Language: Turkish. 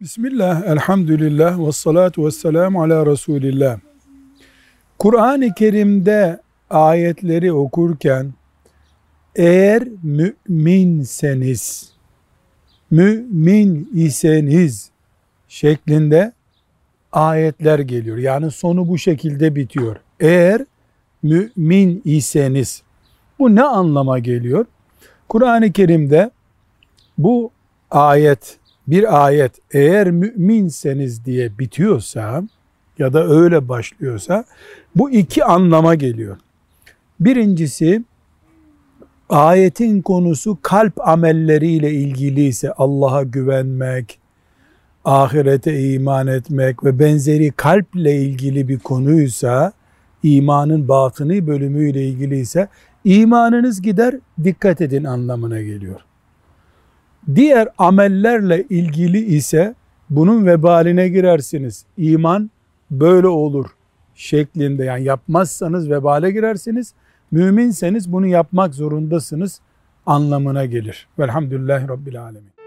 Bismillah, elhamdülillah, ve salatu ve selamu ala Resulillah. Kur'an-ı Kerim'de ayetleri okurken eğer müminseniz, mümin iseniz şeklinde ayetler geliyor. Yani sonu bu şekilde bitiyor. Eğer mümin iseniz bu ne anlama geliyor? Kur'an-ı Kerim'de bu ayet bir ayet eğer müminseniz diye bitiyorsa ya da öyle başlıyorsa bu iki anlama geliyor. Birincisi ayetin konusu kalp amelleriyle ilgili ise Allah'a güvenmek, ahirete iman etmek ve benzeri kalple ilgili bir konuysa imanın batını bölümüyle ilgili ise imanınız gider dikkat edin anlamına geliyor. Diğer amellerle ilgili ise bunun vebaline girersiniz. İman böyle olur şeklinde yani yapmazsanız vebale girersiniz. Müminseniz bunu yapmak zorundasınız anlamına gelir. Velhamdülillahi Rabbil Alemin.